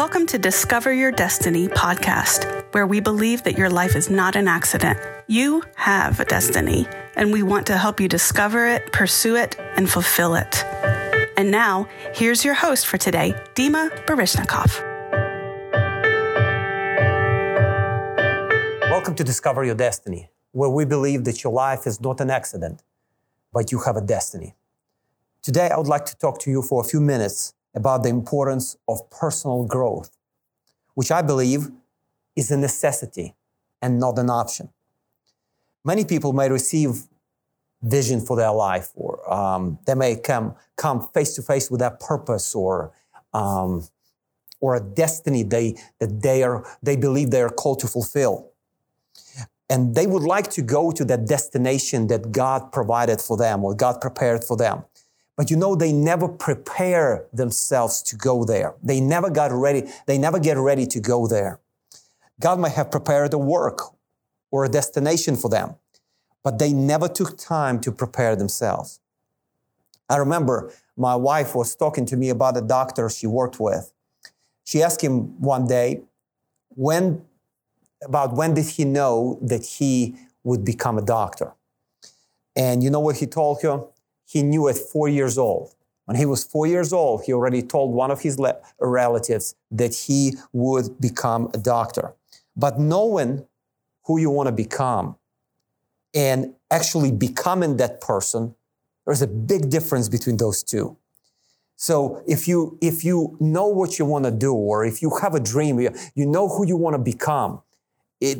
Welcome to Discover Your Destiny podcast, where we believe that your life is not an accident. You have a destiny, and we want to help you discover it, pursue it, and fulfill it. And now, here's your host for today, Dima Baryshnikov. Welcome to Discover Your Destiny, where we believe that your life is not an accident, but you have a destiny. Today, I would like to talk to you for a few minutes about the importance of personal growth, which I believe is a necessity and not an option. Many people may receive vision for their life, or um, they may come come face to face with that purpose, or um, or a destiny they that they are they believe they are called to fulfill, and they would like to go to that destination that God provided for them or God prepared for them. But you know, they never prepare themselves to go there. They never got ready. They never get ready to go there. God might have prepared a work or a destination for them, but they never took time to prepare themselves. I remember my wife was talking to me about a doctor she worked with. She asked him one day, when, about when did he know that he would become a doctor? And you know what he told her? He knew at four years old. When he was four years old, he already told one of his relatives that he would become a doctor. But knowing who you want to become and actually becoming that person, there's a big difference between those two. So if you if you know what you want to do, or if you have a dream, you, you know who you want to become, it,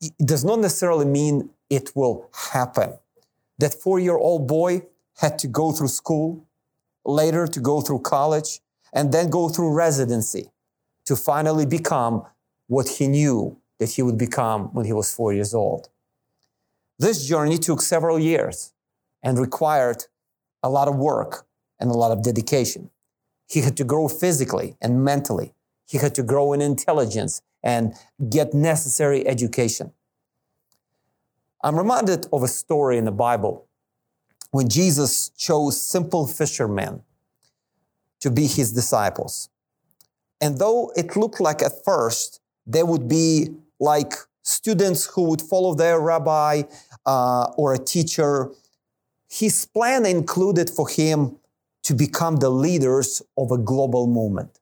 it does not necessarily mean it will happen. That four-year-old boy had to go through school, later to go through college, and then go through residency to finally become what he knew that he would become when he was four years old. This journey took several years and required a lot of work and a lot of dedication. He had to grow physically and mentally. He had to grow in intelligence and get necessary education. I'm reminded of a story in the Bible when Jesus chose simple fishermen to be his disciples. And though it looked like at first they would be like students who would follow their rabbi uh, or a teacher, his plan included for him to become the leaders of a global movement.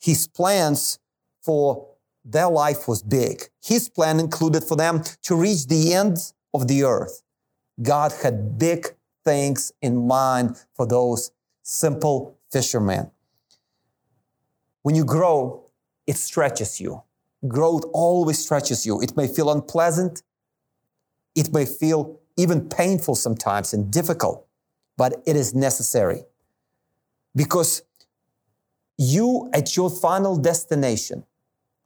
His plans for their life was big. His plan included for them to reach the end of the earth. God had big things in mind for those simple fishermen. When you grow, it stretches you. Growth always stretches you. It may feel unpleasant. It may feel even painful sometimes and difficult, but it is necessary. Because you, at your final destination,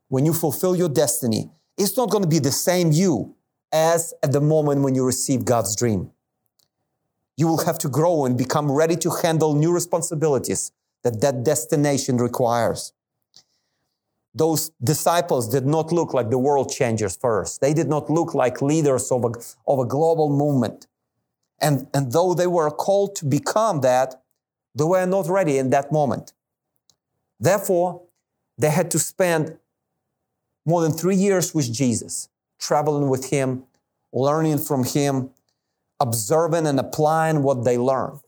when you fulfill your destiny, it's not going to be the same you as at the moment when you receive God's dream you will have to grow and become ready to handle new responsibilities that that destination requires. Those disciples did not look like the world changers first. They did not look like leaders of a, of a global movement. And, and though they were called to become that, they were not ready in that moment. Therefore, they had to spend more than three years with Jesus, traveling with him, learning from him, observing and applying what they learned.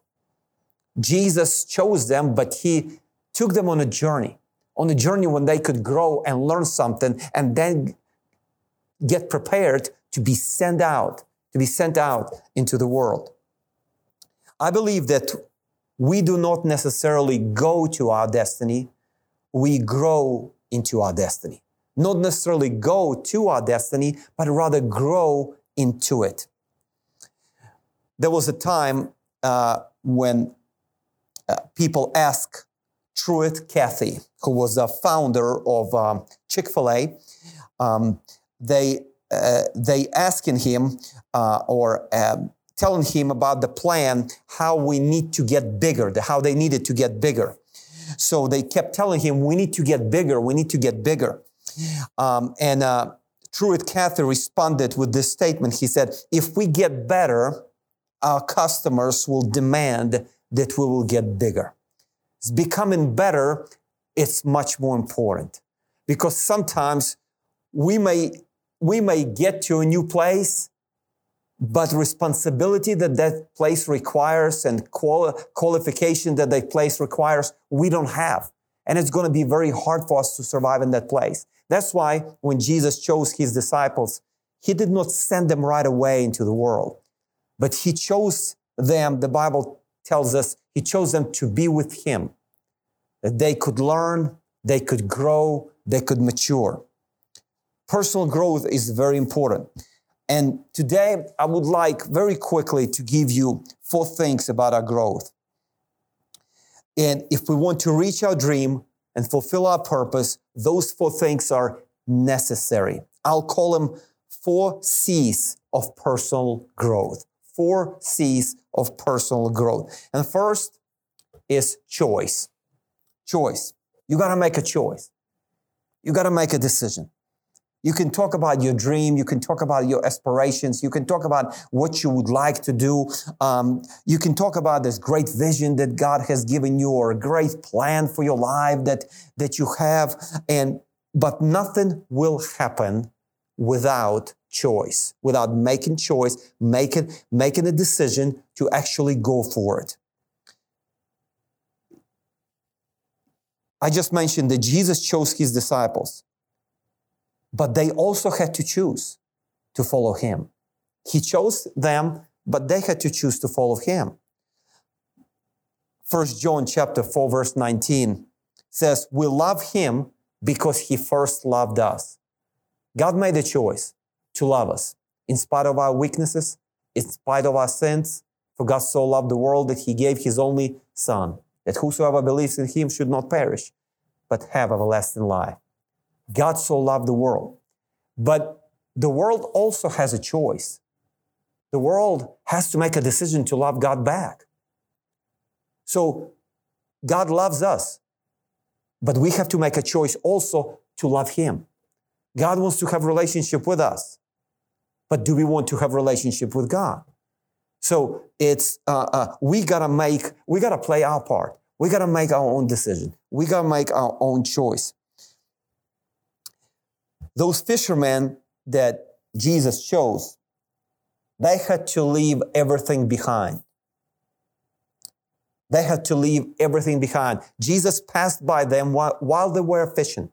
Jesus chose them, but he took them on a journey, on a journey when they could grow and learn something and then get prepared to be sent out, to be sent out into the world. I believe that we do not necessarily go to our destiny, we grow into our destiny. Not necessarily go to our destiny, but rather grow into it. There was a time uh, when uh, people asked Truett Cathy, who was the founder of um, Chick fil A, um, they, uh, they asking him uh, or um, telling him about the plan, how we need to get bigger, how they needed to get bigger. So they kept telling him, we need to get bigger, we need to get bigger. Um, and uh, Truett Cathy responded with this statement. He said, if we get better, our customers will demand that we will get bigger. It's becoming better it's much more important because sometimes we may, we may get to a new place, but responsibility that that place requires and quali- qualification that that place requires, we don't have. And it's going to be very hard for us to survive in that place. That's why when Jesus chose his disciples, he did not send them right away into the world, but he chose them, the Bible tells us, he chose them to be with him, that they could learn, they could grow, they could mature. Personal growth is very important. And today I would like very quickly to give you four things about our growth. And if we want to reach our dream and fulfill our purpose, those four things are necessary. I'll call them four C's of personal growth. Four C's of personal growth. And first is choice. Choice. You got to make a choice. You got to make a decision. You can talk about your dream. You can talk about your aspirations. You can talk about what you would like to do. Um, you can talk about this great vision that God has given you or a great plan for your life that, that you have. And, but nothing will happen without choice, without making choice, making, making a decision to actually go for it. I just mentioned that Jesus chose his disciples, but they also had to choose to follow him. He chose them, but they had to choose to follow him. First John chapter 4 verse 19 says, "We love him because he first loved us." God made a choice to love us in spite of our weaknesses, in spite of our sins. For God so loved the world that he gave his only son that whosoever believes in him should not perish, but have everlasting life. God so loved the world. But the world also has a choice. The world has to make a decision to love God back. So God loves us, but we have to make a choice also to love Him. God wants to have relationship with us, but do we want to have relationship with God? So it's uh, uh, we gotta make we gotta play our part. We gotta make our own decision. We gotta make our own choice. Those fishermen that Jesus chose, they had to leave everything behind. They had to leave everything behind. Jesus passed by them while, while they were fishing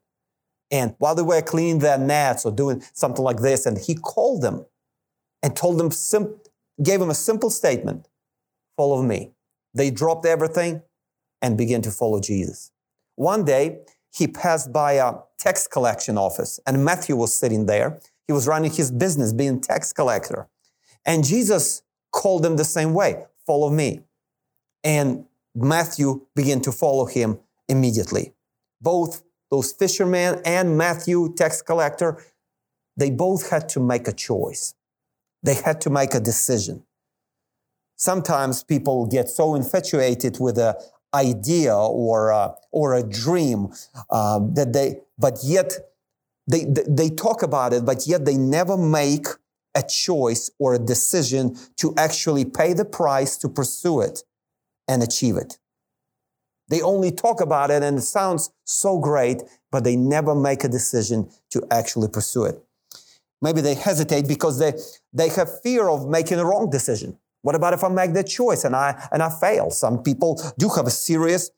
and while they were cleaning their nets or doing something like this, and he called them and told them, sim- gave them a simple statement follow me. They dropped everything and began to follow Jesus. One day, he passed by a tax collection office, and Matthew was sitting there. He was running his business, being tax collector. And Jesus called him the same way follow me. And Matthew began to follow him immediately. Both those fishermen and Matthew, tax collector, they both had to make a choice. They had to make a decision. Sometimes people get so infatuated with an idea or a, or a dream um, that they, but yet they, they talk about it, but yet they never make a choice or a decision to actually pay the price to pursue it and achieve it. They only talk about it and it sounds so great, but they never make a decision to actually pursue it. Maybe they hesitate because they, they have fear of making a wrong decision. What about if I make that choice and I, and I fail? Some people do have a serious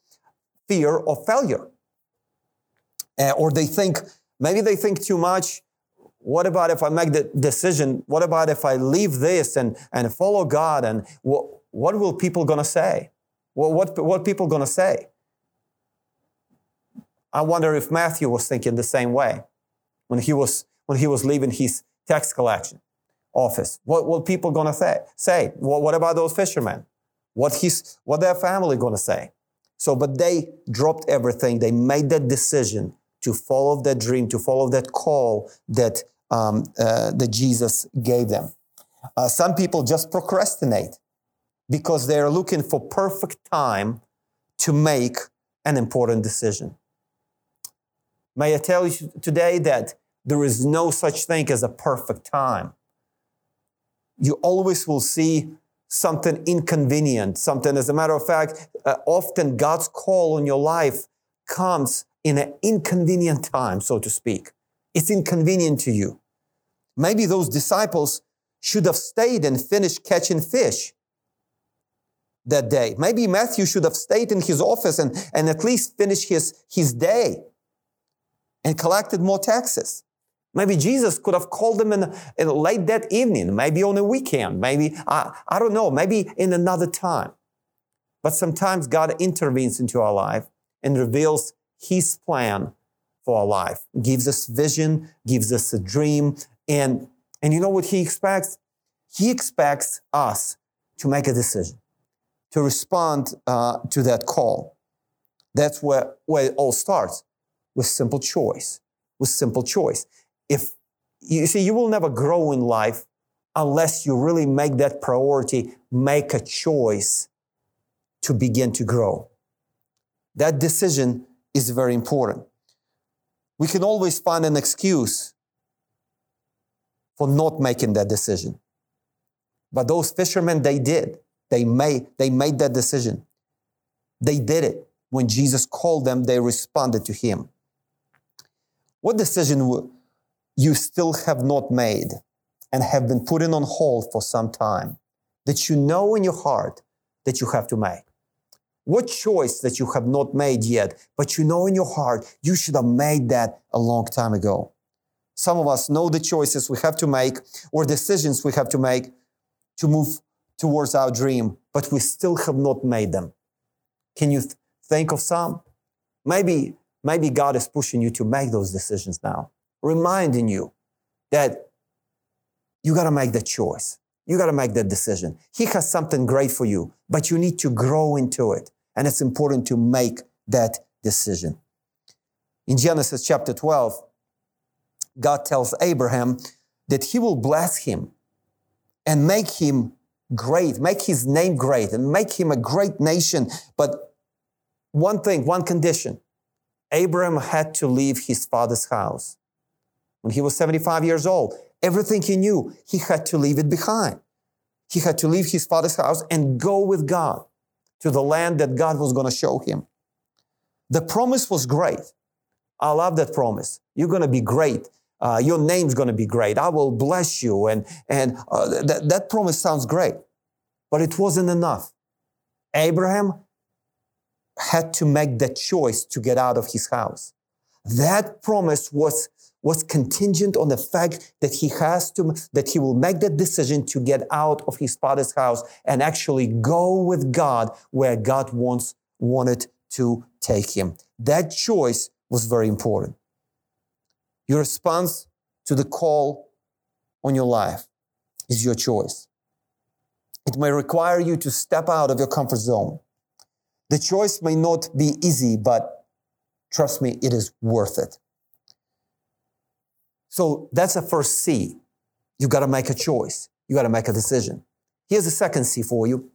fear of failure. Uh, or they think, maybe they think too much. What about if I make the decision? What about if I leave this and, and follow God? And what, what will people gonna say? Well, what, what people to say? I wonder if Matthew was thinking the same way when he was, when he was leaving his tax collection office. What will people to say? say? Well, what about those fishermen? What, his, what their family to say? So, but they dropped everything. They made that decision to follow that dream, to follow that call that, um, uh, that Jesus gave them. Uh, some people just procrastinate because they're looking for perfect time to make an important decision. May I tell you today that there is no such thing as a perfect time. You always will see something inconvenient, something, as a matter of fact, uh, often God's call on your life comes in an inconvenient time, so to speak. It's inconvenient to you. Maybe those disciples should have stayed and finished catching fish that day. Maybe Matthew should have stayed in his office and, and at least finished his, his day and collected more taxes. Maybe Jesus could have called them in, in late that evening, maybe on a weekend, maybe, I, I don't know, maybe in another time. But sometimes God intervenes into our life and reveals his plan for our life, gives us vision, gives us a dream. And, and you know what he expects? He expects us to make a decision, to respond uh, to that call. That's where, where it all starts with simple choice, with simple choice. If you see, you will never grow in life unless you really make that priority, make a choice to begin to grow. That decision is very important. We can always find an excuse for not making that decision. But those fishermen, they did. They made, they made that decision. They did it. When Jesus called them, they responded to him. What decision you still have not made and have been putting on hold for some time that you know in your heart that you have to make? What choice that you have not made yet, but you know in your heart you should have made that a long time ago? Some of us know the choices we have to make or decisions we have to make to move towards our dream, but we still have not made them. Can you th- think of some? Maybe, maybe God is pushing you to make those decisions now, reminding you that you got to make the choice. You got to make that decision. He has something great for you, but you need to grow into it. And it's important to make that decision. In Genesis chapter 12, God tells Abraham that he will bless him and make him great, make his name great, and make him a great nation. But one thing, one condition Abraham had to leave his father's house. When he was 75 years old, everything he knew, he had to leave it behind. He had to leave his father's house and go with God to the land that God was going to show him. The promise was great. I love that promise. You're going to be great. Uh, your name's going to be great. I will bless you. And, and uh, that, that promise sounds great, but it wasn't enough. Abraham had to make that choice to get out of his house. That promise was, was contingent on the fact that he has to, that he will make that decision to get out of his father's house and actually go with God where God wants, wanted to take him. That choice was very important. Your response to the call on your life is your choice. It may require you to step out of your comfort zone. The choice may not be easy, but trust me, it is worth it. So that's the first C. You got to make a choice. You got to make a decision. Here's the second C for you.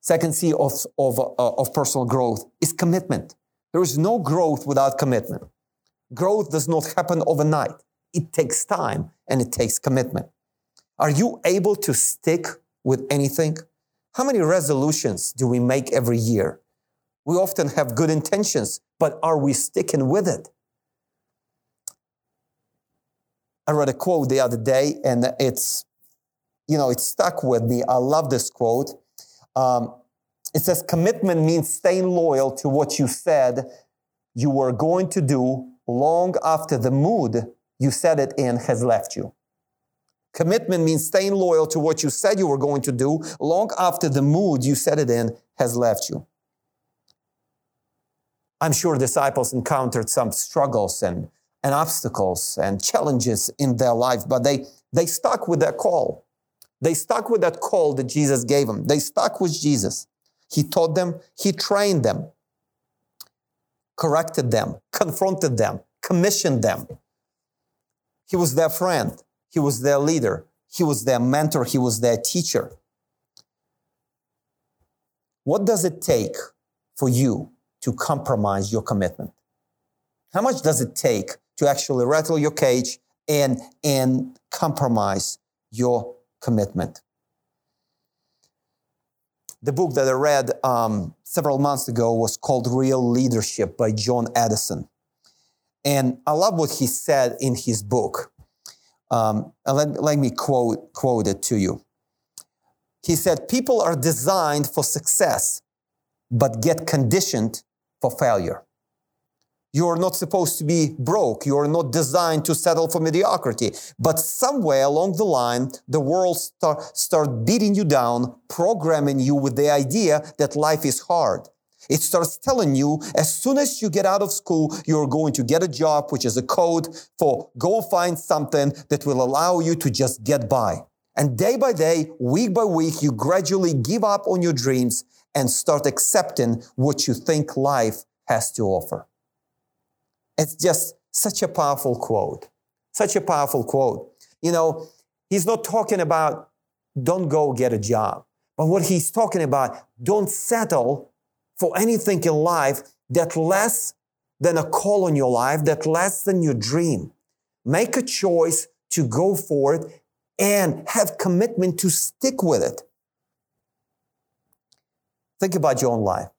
Second C of, of, uh, of personal growth is commitment. There is no growth without commitment. Growth does not happen overnight. It takes time and it takes commitment. Are you able to stick with anything? How many resolutions do we make every year? We often have good intentions, but are we sticking with it? I read a quote the other day and it's, you know, it stuck with me. I love this quote. Um, it says, commitment means staying loyal to what you said you were going to do long after the mood you said it in has left you. Commitment means staying loyal to what you said you were going to do long after the mood you said it in has left you. I'm sure disciples encountered some struggles and, and obstacles and challenges in their life, but they, they stuck with that call. They stuck with that call that Jesus gave them. They stuck with Jesus. He taught them, He trained them corrected them, confronted them, commissioned them. He was their friend. He was their leader. He was their mentor. He was their teacher. What does it take for you to compromise your commitment? How much does it take to actually rattle your cage and, and compromise your commitment? The book that I read um, several months ago was called Real Leadership by John Addison. And I love what he said in his book. Um, let, let me quote, quote it to you. He said, People are designed for success, but get conditioned for failure. You are not supposed to be broke. You are not designed to settle for mediocrity. But somewhere along the line, the world start, start beating you down, programming you with the idea that life is hard. It starts telling you as soon as you get out of school, you're going to get a job, which is a code for go find something that will allow you to just get by. And day by day, week by week, you gradually give up on your dreams and start accepting what you think life has to offer. It's just such a powerful quote. Such a powerful quote. You know, he's not talking about don't go get a job, but what he's talking about, don't settle for anything in life that less than a call on your life, that less than your dream. Make a choice to go for it and have commitment to stick with it. Think about your own life.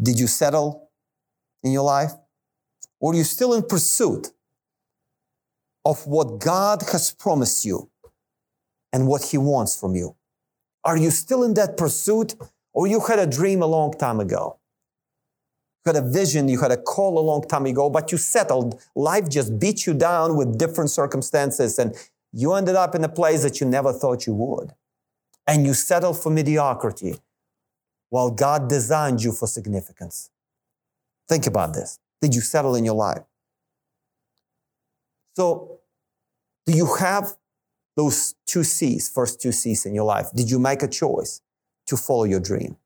Did you settle in your life? Are you still in pursuit of what God has promised you and what He wants from you? Are you still in that pursuit or you had a dream a long time ago? You had a vision, you had a call a long time ago, but you settled. Life just beat you down with different circumstances and you ended up in a place that you never thought you would. And you settled for mediocrity while God designed you for significance. Think about this. Did you settle in your life? So, do you have those two C's, first two C's in your life? Did you make a choice to follow your dream?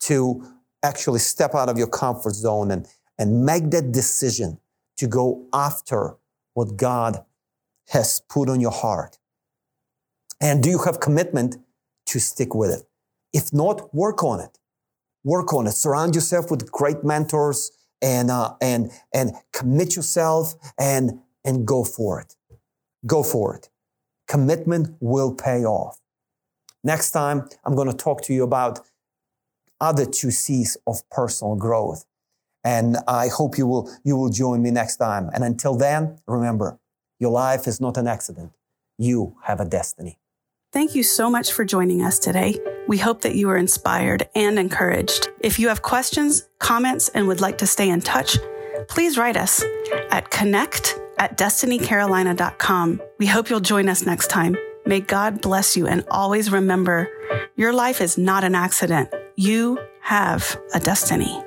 To actually step out of your comfort zone and, and make that decision to go after what God has put on your heart? And do you have commitment to stick with it? If not, work on it. Work on it. Surround yourself with great mentors and uh, and and commit yourself and and go for it. Go for it. Commitment will pay off. Next time, I'm going to talk to you about other two C's of personal growth. And I hope you will, you will join me next time. And until then, remember, your life is not an accident. You have a destiny. Thank you so much for joining us today. We hope that you are inspired and encouraged. If you have questions, comments, and would like to stay in touch, please write us at connect at destinycarolina.com. We hope you'll join us next time. May God bless you and always remember your life is not an accident. You have a destiny.